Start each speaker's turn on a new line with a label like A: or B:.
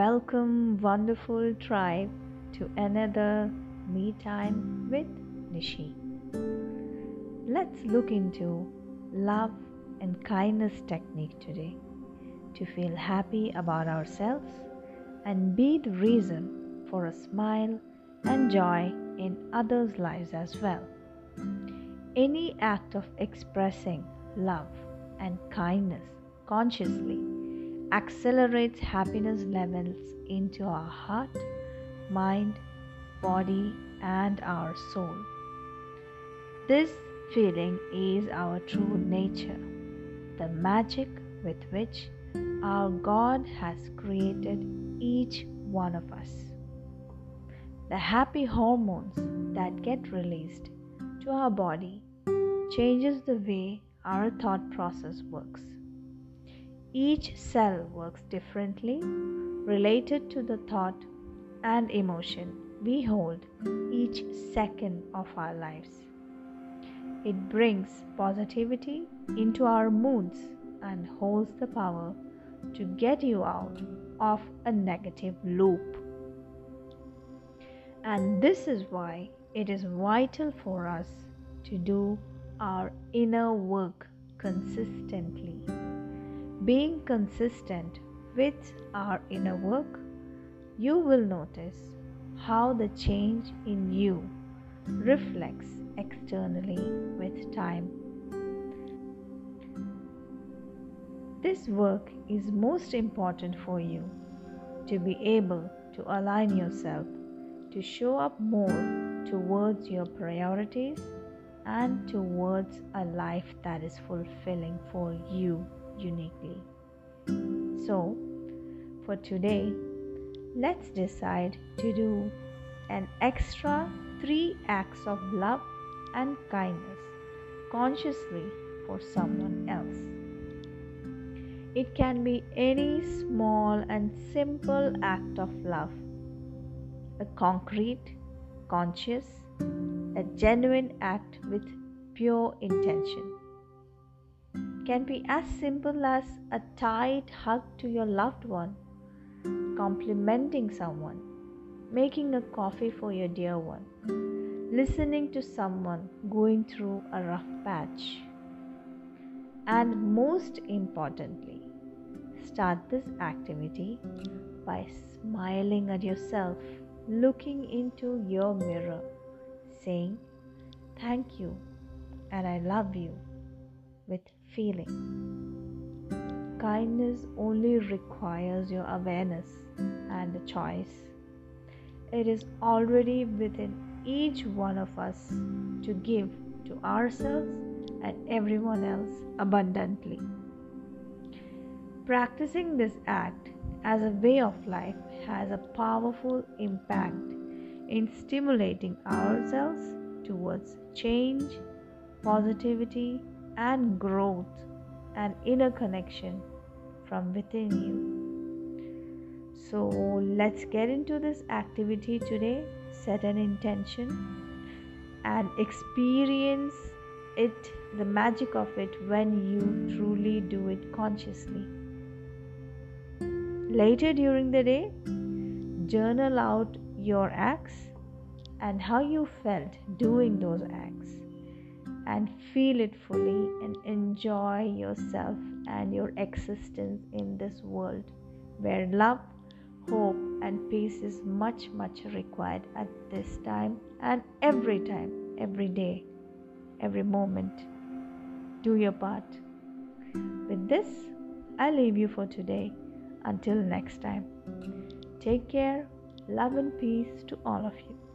A: Welcome, wonderful tribe, to another Me Time with Nishi. Let's look into love and kindness technique today to feel happy about ourselves and be the reason for a smile and joy in others' lives as well. Any act of expressing love and kindness consciously accelerates happiness levels into our heart, mind, body, and our soul. This feeling is our true nature, the magic with which our God has created each one of us. The happy hormones that get released to our body changes the way our thought process works. Each cell works differently related to the thought and emotion we hold each second of our lives. It brings positivity into our moods and holds the power to get you out of a negative loop. And this is why it is vital for us to do our inner work consistently. Being consistent with our inner work, you will notice how the change in you reflects externally with time. This work is most important for you to be able to align yourself to show up more towards your priorities and towards a life that is fulfilling for you uniquely. So, for today, let's decide to do an extra three acts of love and kindness consciously for someone else. It can be any small and simple act of love, a concrete, conscious, a genuine act with pure intention can be as simple as a tight hug to your loved one, complimenting someone, making a coffee for your dear one, listening to someone going through a rough patch. And most importantly, start this activity by smiling at yourself, looking into your mirror, saying, Thank you and I love you with feeling. Kindness only requires your awareness and a choice. It is already within each one of us to give to ourselves and everyone else abundantly. Practicing this act as a way of life has a powerful impact in stimulating ourselves towards change, positivity, and growth and inner connection from within you. So, let's get into this activity today. Set an intention and experience it, the magic of it, when you truly do it consciously. Later during the day, journal out your acts and how you felt doing those acts and feel it fully and enjoy yourself and your existence in this world where love, hope, and peace is much, much required at this time and every time, every day, every moment. Do your part. With this, I leave you for today. Until next time, take care, love, and peace to all of you.